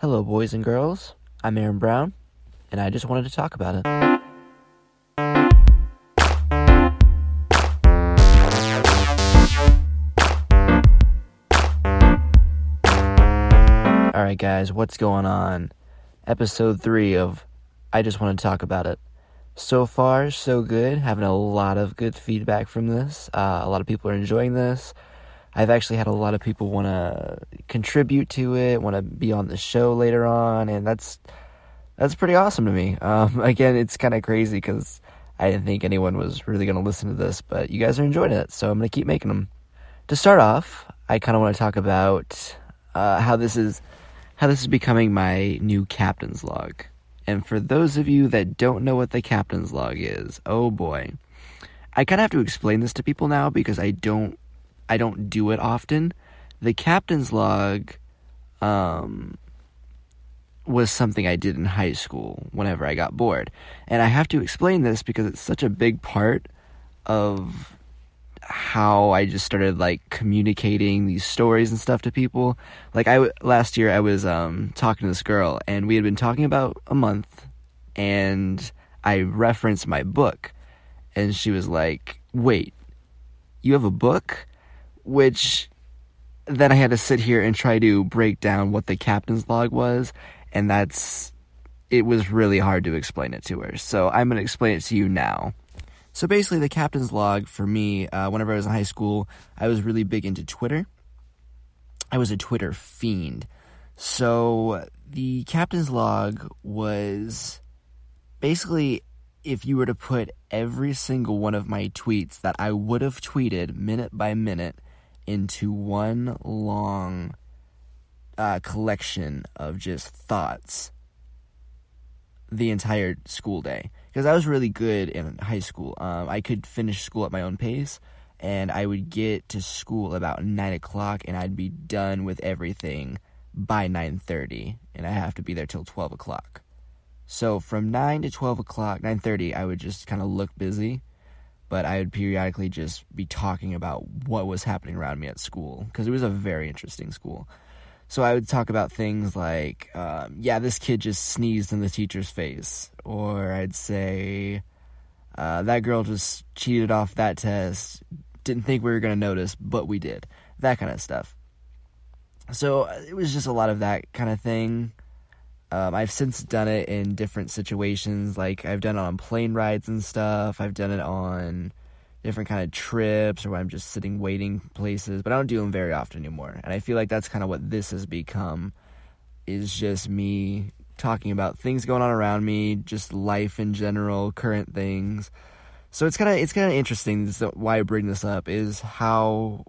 Hello, boys and girls. I'm Aaron Brown, and I just wanted to talk about it. Alright, guys, what's going on? Episode 3 of I Just Want to Talk About It. So far, so good. Having a lot of good feedback from this. Uh, a lot of people are enjoying this. I've actually had a lot of people want to contribute to it, want to be on the show later on, and that's that's pretty awesome to me. Um, again, it's kind of crazy because I didn't think anyone was really going to listen to this, but you guys are enjoying it, so I'm going to keep making them. To start off, I kind of want to talk about uh, how this is how this is becoming my new captain's log. And for those of you that don't know what the captain's log is, oh boy. I kind of have to explain this to people now because I don't I don't do it often. The captain's log um was something I did in high school whenever I got bored. And I have to explain this because it's such a big part of how I just started like communicating these stories and stuff to people. Like I last year I was um talking to this girl and we had been talking about a month and I referenced my book and she was like, "Wait, you have a book?" Which then I had to sit here and try to break down what the captain's log was and that's it was really hard to explain it to her. So I'm going to explain it to you now. So basically, the captain's log for me, uh, whenever I was in high school, I was really big into Twitter. I was a Twitter fiend. So the captain's log was basically if you were to put every single one of my tweets that I would have tweeted minute by minute into one long uh, collection of just thoughts the entire school day because I was really good in high school. Um, I could finish school at my own pace, and I would get to school about nine o'clock, and I'd be done with everything by nine thirty, and I have to be there till twelve o'clock. So from nine to twelve o'clock, nine thirty, I would just kind of look busy, but I would periodically just be talking about what was happening around me at school because it was a very interesting school. So I would talk about things like, um, yeah, this kid just sneezed in the teacher's face. Or I'd say, uh, that girl just cheated off that test. Didn't think we were going to notice, but we did. That kind of stuff. So uh, it was just a lot of that kind of thing. Um, I've since done it in different situations. Like I've done it on plane rides and stuff. I've done it on different kind of trips or I'm just sitting waiting places, but I don't do them very often anymore. And I feel like that's kind of what this has become is just me talking about things going on around me, just life in general, current things. So it's kind of it's kind of interesting. This why I bring this up is how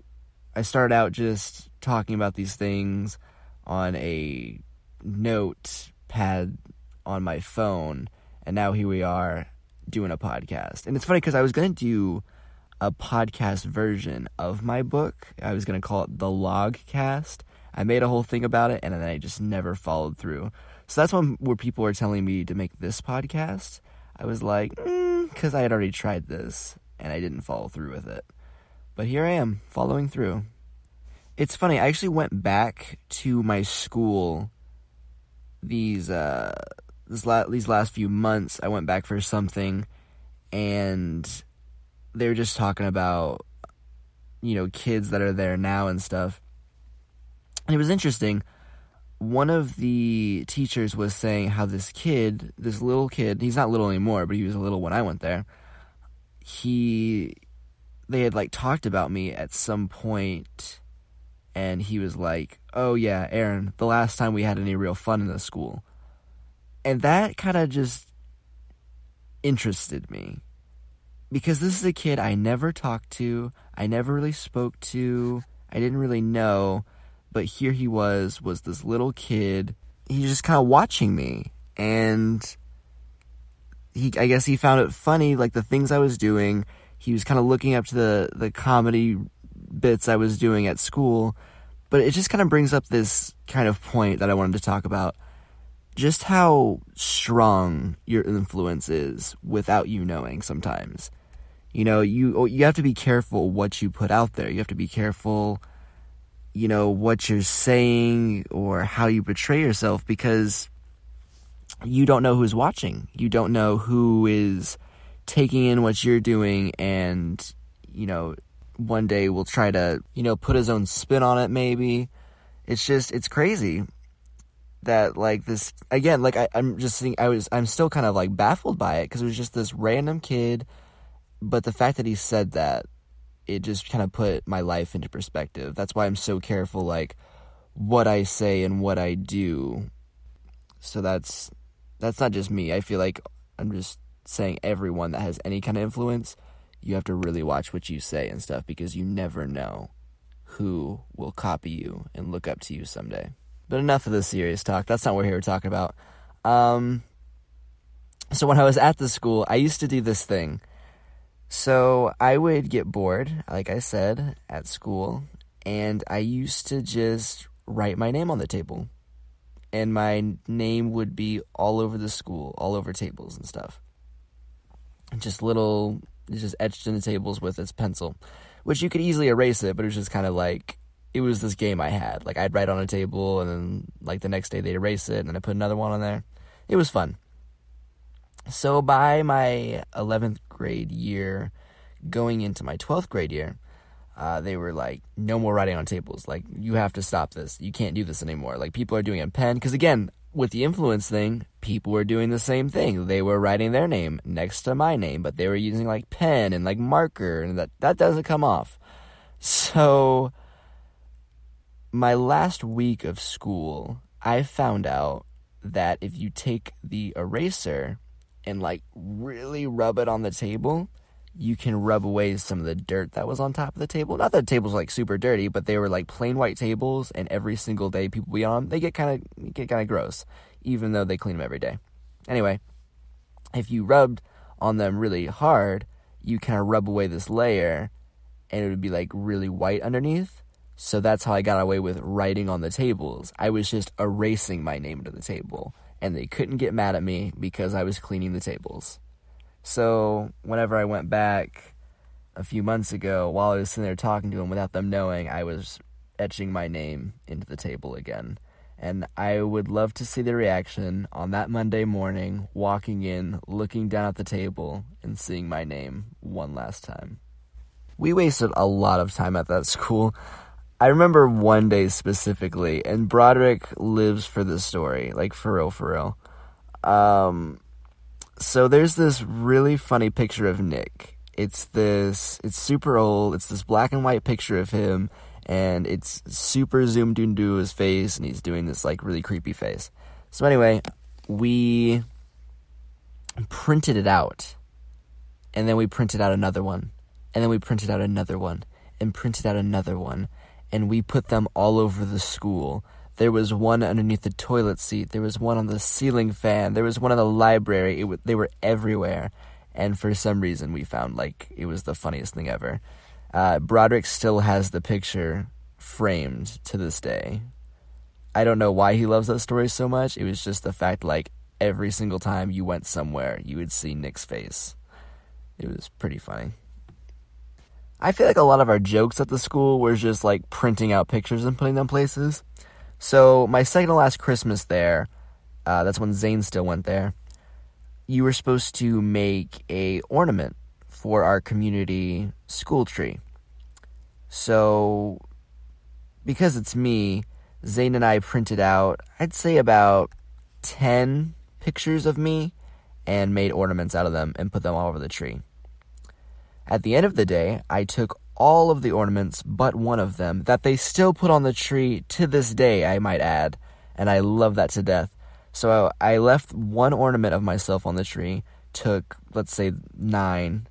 I started out just talking about these things on a note pad on my phone, and now here we are doing a podcast. And it's funny because I was gonna do a podcast version of my book. I was going to call it the Logcast. I made a whole thing about it and then I just never followed through. So that's when where people were telling me to make this podcast. I was like, because mm, I had already tried this and I didn't follow through with it. But here I am, following through. It's funny. I actually went back to my school these uh this la- these last few months. I went back for something, and they were just talking about you know kids that are there now and stuff and it was interesting one of the teachers was saying how this kid this little kid he's not little anymore but he was a little when i went there he they had like talked about me at some point and he was like oh yeah aaron the last time we had any real fun in the school and that kind of just interested me because this is a kid I never talked to, I never really spoke to, I didn't really know, but here he was, was this little kid. He's just kind of watching me, and he, I guess he found it funny, like the things I was doing. He was kind of looking up to the the comedy bits I was doing at school, but it just kind of brings up this kind of point that I wanted to talk about. Just how strong your influence is without you knowing sometimes you know you oh, you have to be careful what you put out there you have to be careful you know, what you're saying or how you portray yourself because you don't know who's watching. You don't know who is taking in what you're doing and, you know, one day will try to, you know, put his own spin on it maybe. It's just it's crazy that like this again, like I, I'm just saying I was I'm still kind of like baffled by it because it was just this random kid, but the fact that he said that it just kind of put my life into perspective. That's why I'm so careful, like what I say and what I do. So that's that's not just me. I feel like I'm just saying everyone that has any kind of influence, you have to really watch what you say and stuff because you never know who will copy you and look up to you someday. But enough of the serious talk. That's not what we're here talking about. Um, so when I was at the school, I used to do this thing so I would get bored, like I said, at school, and I used to just write my name on the table. And my name would be all over the school, all over tables and stuff. Just little, just etched in the tables with its pencil, which you could easily erase it, but it was just kind of like, it was this game I had. Like I'd write on a table, and then like the next day they'd erase it, and then I put another one on there. It was fun. So by my 11th grade year, going into my 12th grade year, uh, they were like, no more writing on tables. Like, you have to stop this. You can't do this anymore. Like, people are doing it in pen. Because again, with the influence thing, people were doing the same thing. They were writing their name next to my name, but they were using like pen and like marker, and that, that doesn't come off. So, my last week of school, I found out that if you take the eraser and like really rub it on the table, you can rub away some of the dirt that was on top of the table. Not that the tables like super dirty, but they were like plain white tables, and every single day people be on they get kind of get kind of gross, even though they clean them every day. Anyway, if you rubbed on them really hard, you kind of rub away this layer, and it would be like really white underneath. So that's how I got away with writing on the tables. I was just erasing my name to the table and they couldn't get mad at me because I was cleaning the tables. So, whenever I went back a few months ago, while I was sitting there talking to them without them knowing, I was etching my name into the table again. And I would love to see the reaction on that Monday morning, walking in, looking down at the table, and seeing my name one last time. We wasted a lot of time at that school. I remember one day specifically, and Broderick lives for this story, like for real, for real. Um, so there's this really funny picture of Nick. It's this, it's super old. It's this black and white picture of him, and it's super zoomed into his face, and he's doing this like really creepy face. So anyway, we printed it out, and then we printed out another one, and then we printed out another one, and printed out another one and we put them all over the school. There was one underneath the toilet seat. There was one on the ceiling fan. There was one in the library. It w- they were everywhere. And for some reason, we found like it was the funniest thing ever. Uh, Broderick still has the picture framed to this day. I don't know why he loves that story so much. It was just the fact like every single time you went somewhere, you would see Nick's face. It was pretty funny. I feel like a lot of our jokes at the school were just like printing out pictures and putting them places. So my second to last Christmas there, uh, that's when Zane still went there. You were supposed to make a ornament for our community school tree. So because it's me, Zane and I printed out, I'd say about 10 pictures of me and made ornaments out of them and put them all over the tree. At the end of the day, I took all of the ornaments but one of them that they still put on the tree to this day, I might add, and I love that to death. So I left one ornament of myself on the tree, took, let's say, nine,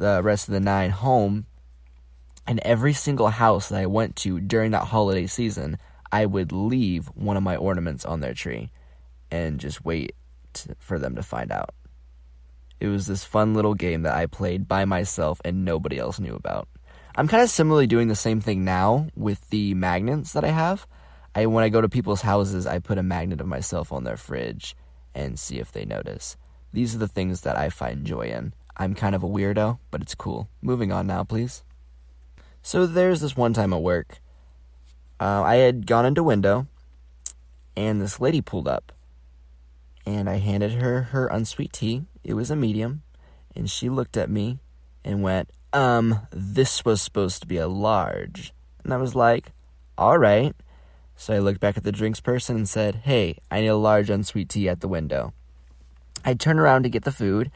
the rest of the nine home, and every single house that I went to during that holiday season, I would leave one of my ornaments on their tree and just wait to, for them to find out. It was this fun little game that I played by myself and nobody else knew about. I'm kind of similarly doing the same thing now with the magnets that I have. I when I go to people's houses, I put a magnet of myself on their fridge and see if they notice. These are the things that I find joy in. I'm kind of a weirdo, but it's cool. Moving on now, please. So there's this one time at work. uh, I had gone into window, and this lady pulled up, and I handed her her unsweet tea. It was a medium, and she looked at me and went, "Um, this was supposed to be a large," and I was like, "All right." So I looked back at the drinks person and said, "Hey, I need a large unsweet tea at the window." I turned around to get the food,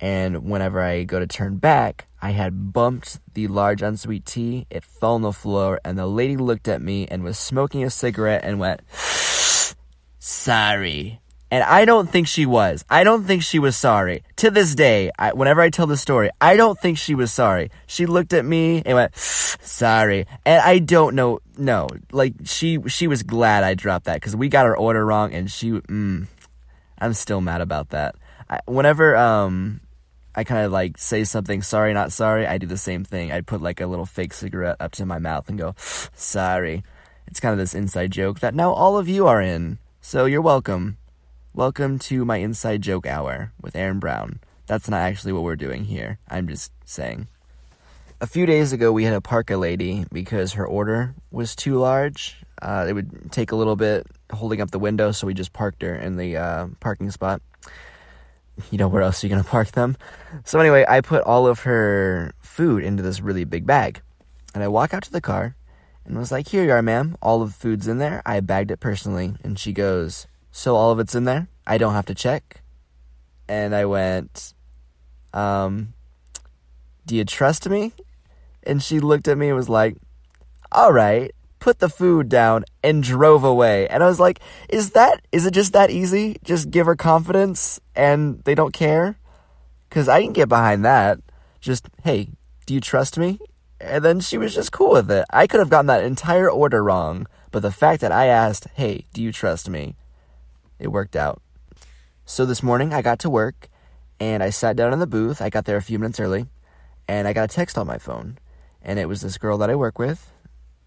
and whenever I go to turn back, I had bumped the large unsweet tea. It fell on the floor, and the lady looked at me and was smoking a cigarette and went, Sorry. And I don't think she was. I don't think she was sorry. To this day, I, whenever I tell the story, I don't think she was sorry. She looked at me and went, "Sorry," and I don't know. No, like she she was glad I dropped that because we got her order wrong, and she. Mm, I'm still mad about that. I, whenever um I kind of like say something sorry, not sorry, I do the same thing. I put like a little fake cigarette up to my mouth and go, sorry. It's kind of this inside joke that now all of you are in. So you're welcome. Welcome to my inside joke hour with Aaron Brown. That's not actually what we're doing here. I'm just saying. A few days ago, we had a lady because her order was too large. Uh, it would take a little bit holding up the window, so we just parked her in the uh, parking spot. You know, where else are you going to park them? So, anyway, I put all of her food into this really big bag. And I walk out to the car and was like, Here you are, ma'am. All of the food's in there. I bagged it personally. And she goes, So all of it's in there? I don't have to check? And I went, Um, do you trust me? And she looked at me and was like, All right put the food down and drove away. And I was like, is that, is it just that easy? Just give her confidence and they don't care? Cause I can get behind that. Just, hey, do you trust me? And then she was just cool with it. I could have gotten that entire order wrong, but the fact that I asked, hey, do you trust me? It worked out. So this morning I got to work and I sat down in the booth. I got there a few minutes early and I got a text on my phone. And it was this girl that I work with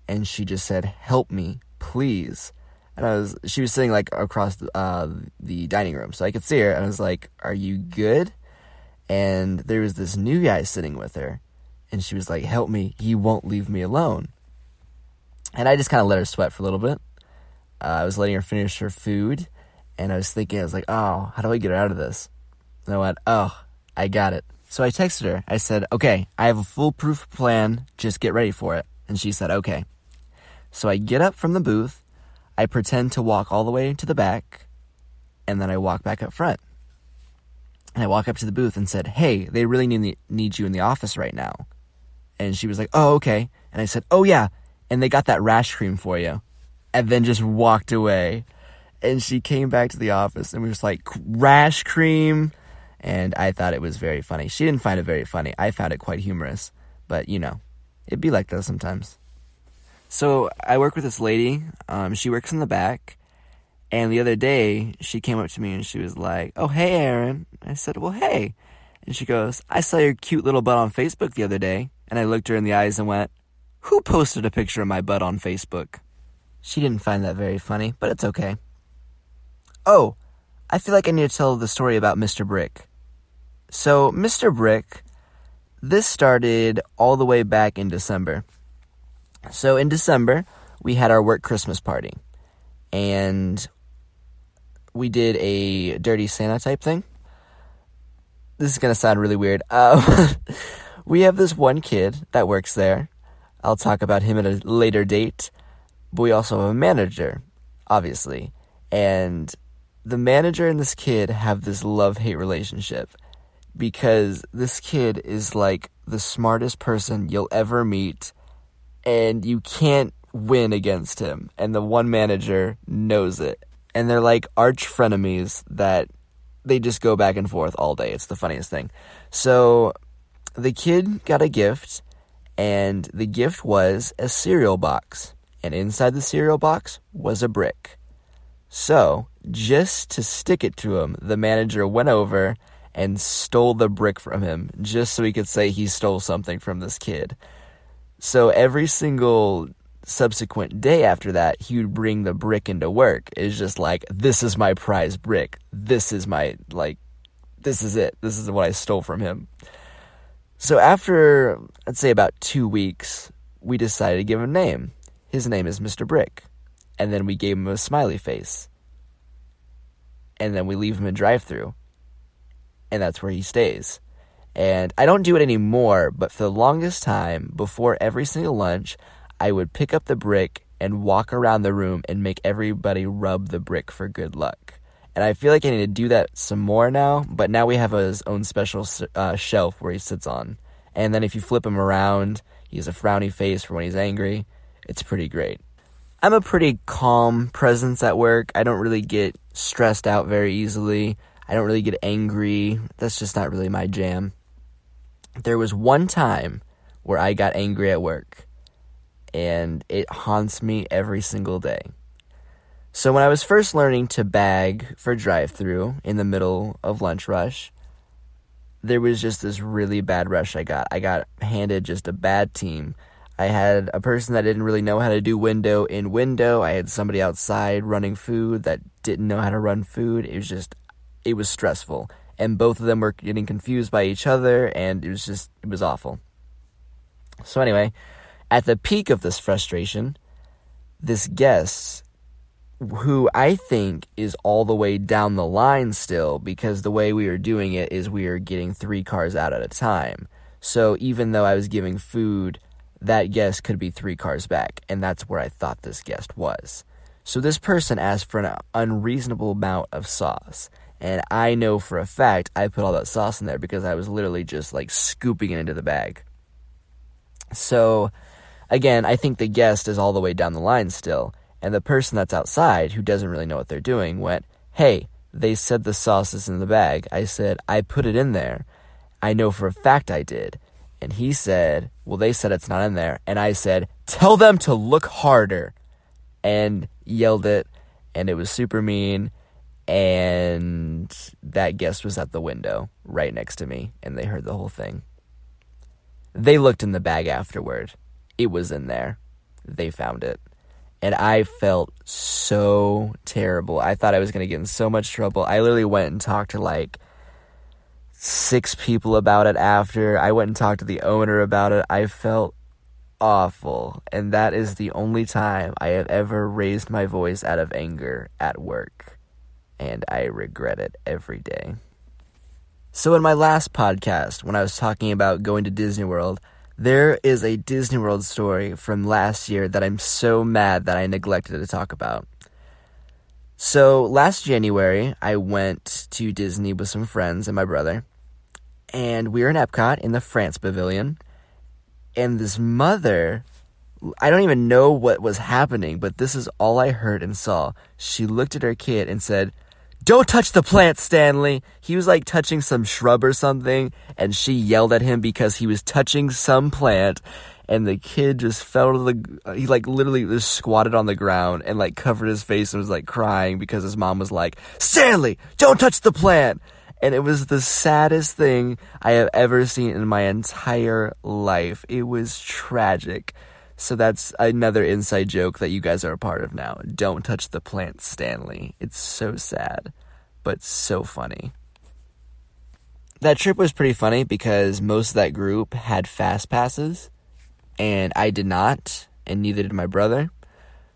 and she just said, "Help me, please." And I was, she was sitting like across the, uh, the dining room, so I could see her. And I was like, "Are you good?" And there was this new guy sitting with her, and she was like, "Help me, he won't leave me alone." And I just kind of let her sweat for a little bit. Uh, I was letting her finish her food, and I was thinking, I was like, "Oh, how do I get her out of this?" And I went, "Oh, I got it." So I texted her. I said, "Okay, I have a foolproof plan. Just get ready for it." And she said, "Okay." So I get up from the booth, I pretend to walk all the way to the back, and then I walk back up front. And I walk up to the booth and said, Hey, they really need, need you in the office right now. And she was like, Oh, okay. And I said, Oh, yeah. And they got that rash cream for you. And then just walked away. And she came back to the office and was like, Rash cream. And I thought it was very funny. She didn't find it very funny. I found it quite humorous. But, you know, it'd be like that sometimes. So I work with this lady. Um, she works in the back. And the other day, she came up to me and she was like, Oh, hey, Aaron. I said, Well, hey. And she goes, I saw your cute little butt on Facebook the other day. And I looked her in the eyes and went, Who posted a picture of my butt on Facebook? She didn't find that very funny, but it's okay. Oh, I feel like I need to tell the story about Mr. Brick. So, Mr. Brick, this started all the way back in December. So in December, we had our work Christmas party. And we did a dirty Santa type thing. This is going to sound really weird. Uh, we have this one kid that works there. I'll talk about him at a later date. But we also have a manager, obviously. And the manager and this kid have this love hate relationship because this kid is like the smartest person you'll ever meet and you can't win against him. And the one manager knows it. And they're like arch frenemies that they just go back and forth all day. It's the funniest thing. So the kid got a gift, and the gift was a cereal box. And inside the cereal box was a brick. So, just to stick it to him, the manager went over and stole the brick from him just so he could say he stole something from this kid. So every single subsequent day after that, he would bring the brick into work. It's just like, this is my prize brick. This is my, like, this is it. This is what I stole from him. So after, I'd say about two weeks, we decided to give him a name. his name is Mr. Brick. And then we gave him a smiley face. And then we leave him in drive through. And that's where he stays. And I don't do it anymore, but for the longest time, before every single lunch, I would pick up the brick and walk around the room and make everybody rub the brick for good luck. And I feel like I need to do that some more now, but now we have his own special uh, shelf where he sits on. And then if you flip him around, he has a frowny face for when he's angry. It's pretty great. I'm a pretty calm presence at work. I don't really get stressed out very easily. I don't really get angry. That's just not really my jam. There was one time where I got angry at work, and it haunts me every single day. So, when I was first learning to bag for drive through in the middle of lunch rush, there was just this really bad rush I got. I got handed just a bad team. I had a person that didn't really know how to do window in window. I had somebody outside running food that didn't know how to run food. It was just, it was stressful and both of them were getting confused by each other, and it was just, it was awful. So, anyway, at the peak of this frustration, this guest, who I think is all the way down the line still, because the way we were doing it is we were getting three cars out at a time. So, even though I was giving food, that guest could be three cars back, and that's where I thought this guest was. So, this person asked for an unreasonable amount of sauce. And I know for a fact I put all that sauce in there because I was literally just like scooping it into the bag. So, again, I think the guest is all the way down the line still. And the person that's outside who doesn't really know what they're doing went, Hey, they said the sauce is in the bag. I said, I put it in there. I know for a fact I did. And he said, Well, they said it's not in there. And I said, Tell them to look harder. And yelled it. And it was super mean and that guest was at the window right next to me, and they heard the whole thing. They looked in the bag afterward. It was in there. They found it. And I felt so terrible. I thought I was going to get in so much trouble. I literally went and talked to like six people about it after. I went and talked to the owner about it. I felt awful. And that is the only time I have ever raised my voice out of anger at work and I regret it every day. So, in my last podcast, when I was talking about going to Disney World, there is a Disney World story from last year that I'm so mad that I neglected to talk about. So, last January, I went to Disney with some friends and my brother, and we were in Epcot in the France Pavilion, and this mother I don't even know what was happening, but this is all I heard and saw. She looked at her kid and said, don't touch the plant, Stanley. He was like touching some shrub or something, and she yelled at him because he was touching some plant. And the kid just fell to the, he like literally just squatted on the ground and like covered his face and was like crying because his mom was like, Stanley, don't touch the plant. And it was the saddest thing I have ever seen in my entire life. It was tragic. So that's another inside joke that you guys are a part of now. Don't touch the plant, Stanley. It's so sad, but so funny. That trip was pretty funny because most of that group had fast passes, and I did not, and neither did my brother.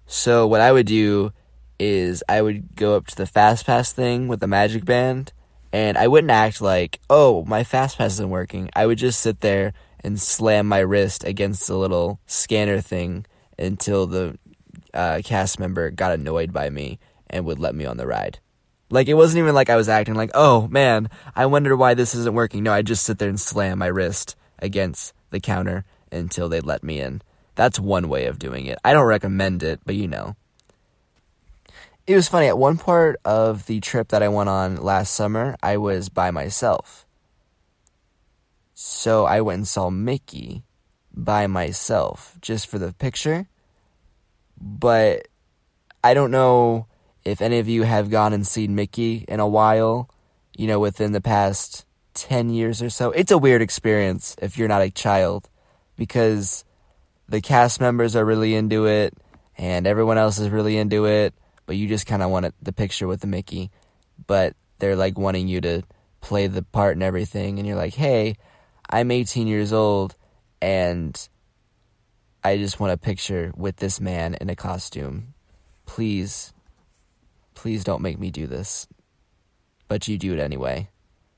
So what I would do is I would go up to the fast pass thing with the magic band, and I wouldn't act like, oh, my fast pass isn't working. I would just sit there and slam my wrist against the little scanner thing until the uh, cast member got annoyed by me and would let me on the ride. Like it wasn't even like I was acting like, oh man, I wonder why this isn't working. No, I just sit there and slam my wrist against the counter until they let me in. That's one way of doing it. I don't recommend it, but you know. It was funny. At one part of the trip that I went on last summer, I was by myself. So I went and saw Mickey by myself just for the picture. But I don't know if any of you have gone and seen Mickey in a while, you know, within the past 10 years or so. It's a weird experience if you're not a child because the cast members are really into it and everyone else is really into it, but you just kind of want the picture with the Mickey. But they're like wanting you to play the part and everything, and you're like, hey, I'm 18 years old and I just want a picture with this man in a costume. Please, please don't make me do this. But you do it anyway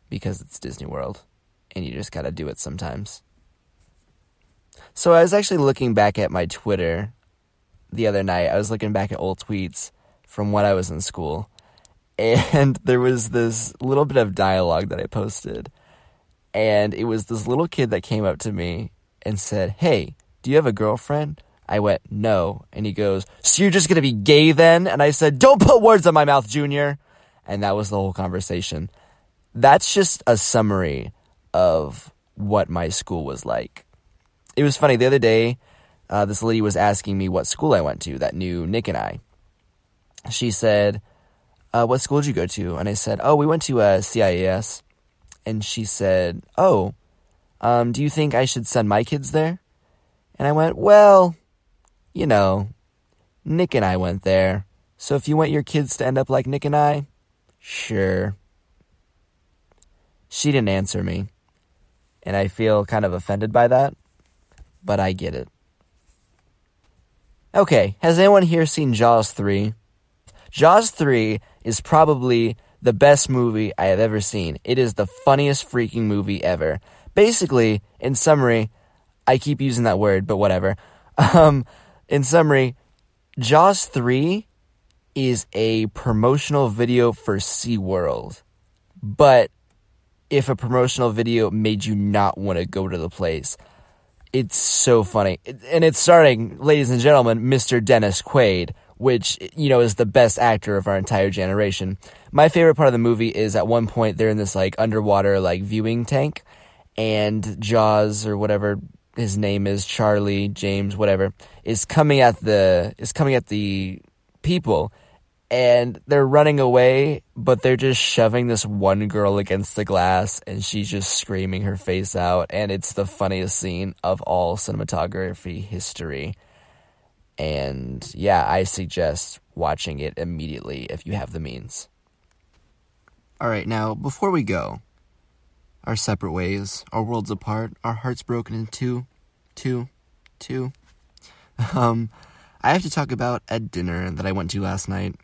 because it's Disney World and you just gotta do it sometimes. So I was actually looking back at my Twitter the other night. I was looking back at old tweets from when I was in school. And there was this little bit of dialogue that I posted. And it was this little kid that came up to me and said, Hey, do you have a girlfriend? I went, No. And he goes, So you're just going to be gay then? And I said, Don't put words in my mouth, Junior. And that was the whole conversation. That's just a summary of what my school was like. It was funny. The other day, uh, this lady was asking me what school I went to that knew Nick and I. She said, uh, What school did you go to? And I said, Oh, we went to uh, CIAS. And she said, Oh, um, do you think I should send my kids there? And I went, Well, you know, Nick and I went there. So if you want your kids to end up like Nick and I, sure. She didn't answer me. And I feel kind of offended by that, but I get it. Okay, has anyone here seen Jaws 3? Jaws 3 is probably the best movie I have ever seen. It is the funniest freaking movie ever. Basically, in summary, I keep using that word, but whatever. Um, in summary, Jaws 3 is a promotional video for SeaWorld. But if a promotional video made you not want to go to the place, it's so funny. And it's starting, ladies and gentlemen, Mr. Dennis Quaid, which, you know, is the best actor of our entire generation. My favorite part of the movie is at one point they're in this like underwater like viewing tank and Jaws or whatever his name is, Charlie, James, whatever, is coming at the is coming at the people and they're running away, but they're just shoving this one girl against the glass and she's just screaming her face out and it's the funniest scene of all cinematography history. And yeah, I suggest watching it immediately if you have the means. All right, now before we go, our separate ways, our worlds apart, our hearts broken in two, two, two. Um, I have to talk about a dinner that I went to last night.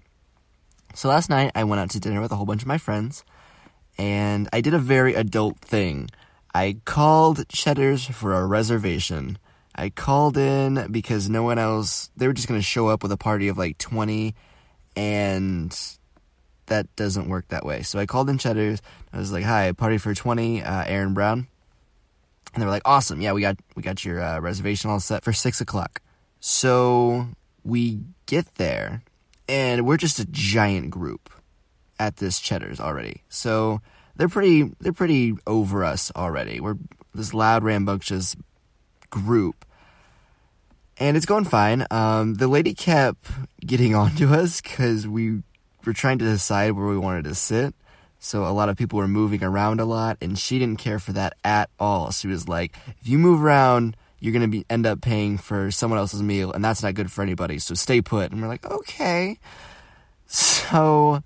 So last night I went out to dinner with a whole bunch of my friends, and I did a very adult thing. I called Cheddar's for a reservation. I called in because no one else, they were just going to show up with a party of like 20, and that doesn't work that way. So I called in Cheddar's. I was like, "Hi, party for 20, uh, Aaron Brown." And they were like, "Awesome, yeah, we got we got your uh, reservation all set for six o'clock." So we get there, and we're just a giant group at this Cheddar's already. So they're pretty they're pretty over us already. We're this loud, rambunctious group, and it's going fine. Um, the lady kept getting onto us because we were trying to decide where we wanted to sit. So a lot of people were moving around a lot, and she didn't care for that at all. She was like, "If you move around, you're gonna be end up paying for someone else's meal, and that's not good for anybody. So stay put." And we're like, "Okay." So,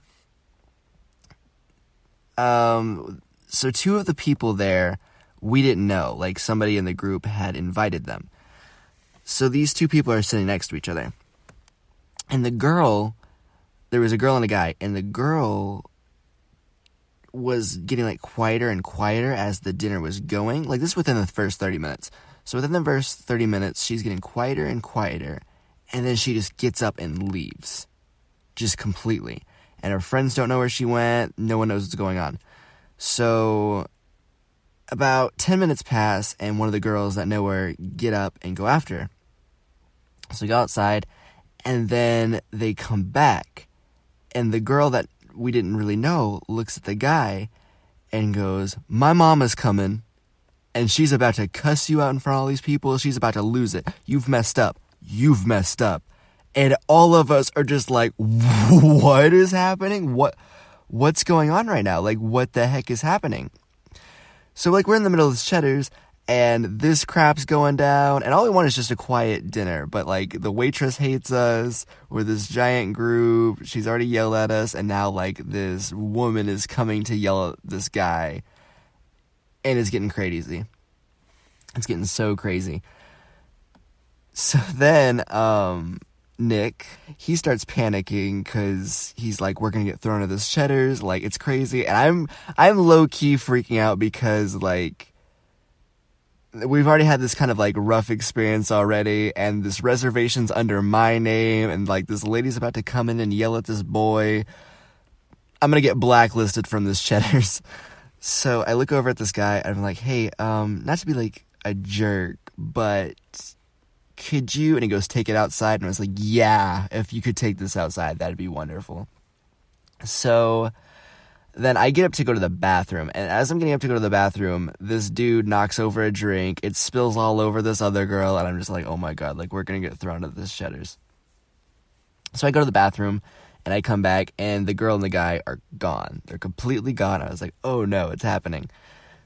um, so two of the people there we didn't know. Like somebody in the group had invited them. So these two people are sitting next to each other, and the girl, there was a girl and a guy, and the girl was getting like quieter and quieter as the dinner was going. Like this within the first 30 minutes. So within the first 30 minutes, she's getting quieter and quieter. And then she just gets up and leaves. Just completely. And her friends don't know where she went. No one knows what's going on. So about 10 minutes pass, and one of the girls that know her get up and go after her. So we go outside, and then they come back. And the girl that we didn't really know looks at the guy and goes, My mama's coming and she's about to cuss you out in front of all these people. She's about to lose it. You've messed up. You've messed up. And all of us are just like, what is happening? What what's going on right now? Like what the heck is happening? So like we're in the middle of the Cheddar's and this crap's going down and all we want is just a quiet dinner. But like the waitress hates us. We're this giant group. She's already yelled at us and now like this woman is coming to yell at this guy. And it's getting crazy. It's getting so crazy. So then, um, Nick, he starts panicking because he's like, we're gonna get thrown to this Cheddar's, like it's crazy, and I'm I'm low key freaking out because like we've already had this kind of like rough experience already, and this reservation's under my name, and like this lady's about to come in and yell at this boy. I'm gonna get blacklisted from this Cheddar's. So I look over at this guy and I'm like, hey, um, not to be like a jerk, but could you? And he goes, take it outside. And I was like, yeah, if you could take this outside, that'd be wonderful. So then I get up to go to the bathroom. And as I'm getting up to go to the bathroom, this dude knocks over a drink. It spills all over this other girl. And I'm just like, oh my God, like we're going to get thrown to this Cheddar's. So I go to the bathroom and I come back and the girl and the guy are gone. They're completely gone. I was like, oh no, it's happening.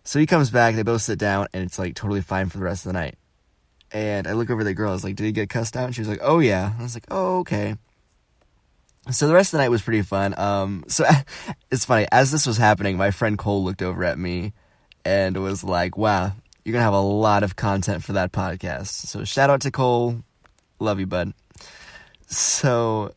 So he comes back, they both sit down, and it's like totally fine for the rest of the night. And I look over the girl. I was like, "Did he get cussed out?" And she was like, "Oh yeah." I was like, "Oh okay." So the rest of the night was pretty fun. Um, so it's funny as this was happening, my friend Cole looked over at me and was like, "Wow, you're gonna have a lot of content for that podcast." So shout out to Cole, love you, bud. So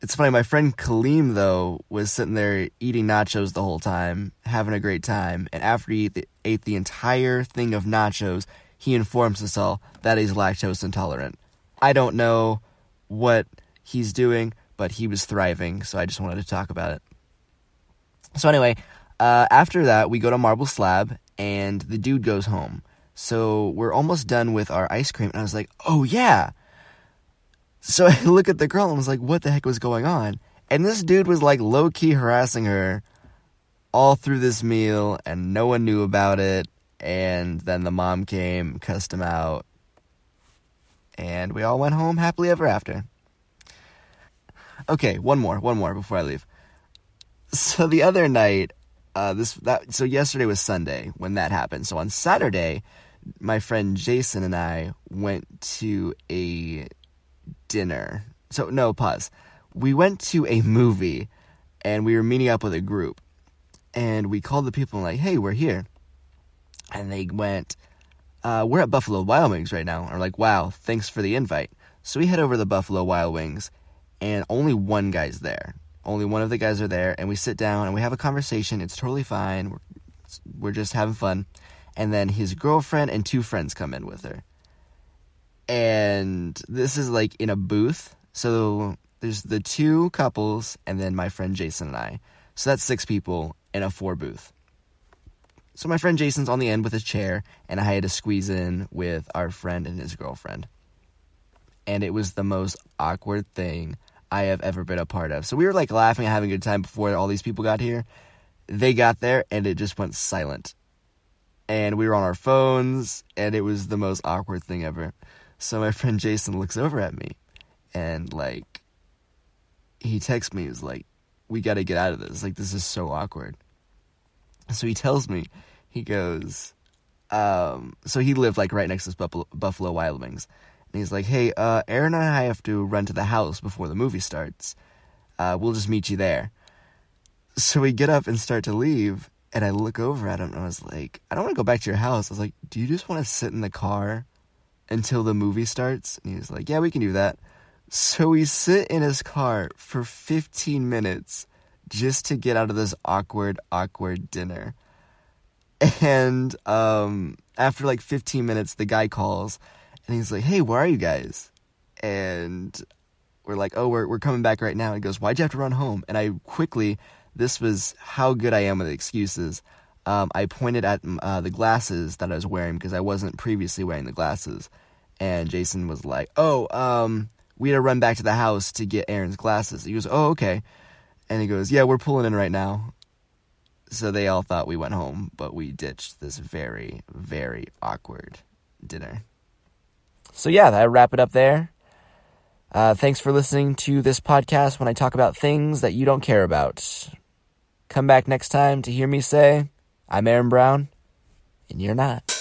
it's funny. My friend Kaleem though was sitting there eating nachos the whole time, having a great time, and after he ate the entire thing of nachos, he informs us all that he's lactose intolerant. I don't know what he's doing, but he was thriving, so I just wanted to talk about it. So, anyway, uh, after that, we go to Marble Slab, and the dude goes home. So, we're almost done with our ice cream, and I was like, oh yeah. So, I look at the girl and was like, what the heck was going on? And this dude was like low key harassing her all through this meal, and no one knew about it and then the mom came, cussed him out, and we all went home happily ever after. Okay, one more, one more before I leave. So the other night, uh, this that so yesterday was Sunday when that happened. So on Saturday, my friend Jason and I went to a dinner. So no pause. We went to a movie, and we were meeting up with a group, and we called the people and like, hey, we're here and they went, uh, "We're at Buffalo Wild Wings right now." And we're like, "Wow, thanks for the invite." So we head over to the Buffalo Wild Wings, and only one guy's there. Only one of the guys are there, and we sit down and we have a conversation. It's totally fine. We're, we're just having fun. And then his girlfriend and two friends come in with her. And this is like in a booth. So there's the two couples, and then my friend Jason and I. So that's six people in a four booth. So my friend Jason's on the end with his chair, and I had to squeeze in with our friend and his girlfriend. And it was the most awkward thing I have ever been a part of. So we were like laughing and having a good time before all these people got here. They got there and it just went silent. And we were on our phones, and it was the most awkward thing ever. So my friend Jason looks over at me and like he texts me, he's like, We gotta get out of this. Like this is so awkward. So he tells me, he goes, um, so he lived like right next to Buffalo, Wild Wings. And he's like, hey, uh, Aaron and I have to run to the house before the movie starts. Uh, we'll just meet you there. So we get up and start to leave. And I look over at him and I was like, I don't want to go back to your house. I was like, do you just want to sit in the car until the movie starts? And he was like, yeah, we can do that. So we sit in his car for 15 minutes just to get out of this awkward, awkward dinner. And um, after like 15 minutes, the guy calls and he's like, Hey, where are you guys? And we're like, Oh, we're, we're coming back right now. And he goes, Why'd you have to run home? And I quickly, this was how good I am with excuses. Um, I pointed at uh, the glasses that I was wearing because I wasn't previously wearing the glasses. And Jason was like, Oh, um, we had to run back to the house to get Aaron's glasses. He goes, Oh, okay. And he goes, Yeah, we're pulling in right now. So they all thought we went home, but we ditched this very, very awkward dinner. So, yeah, I wrap it up there. Uh, thanks for listening to this podcast when I talk about things that you don't care about. Come back next time to hear me say, I'm Aaron Brown, and you're not.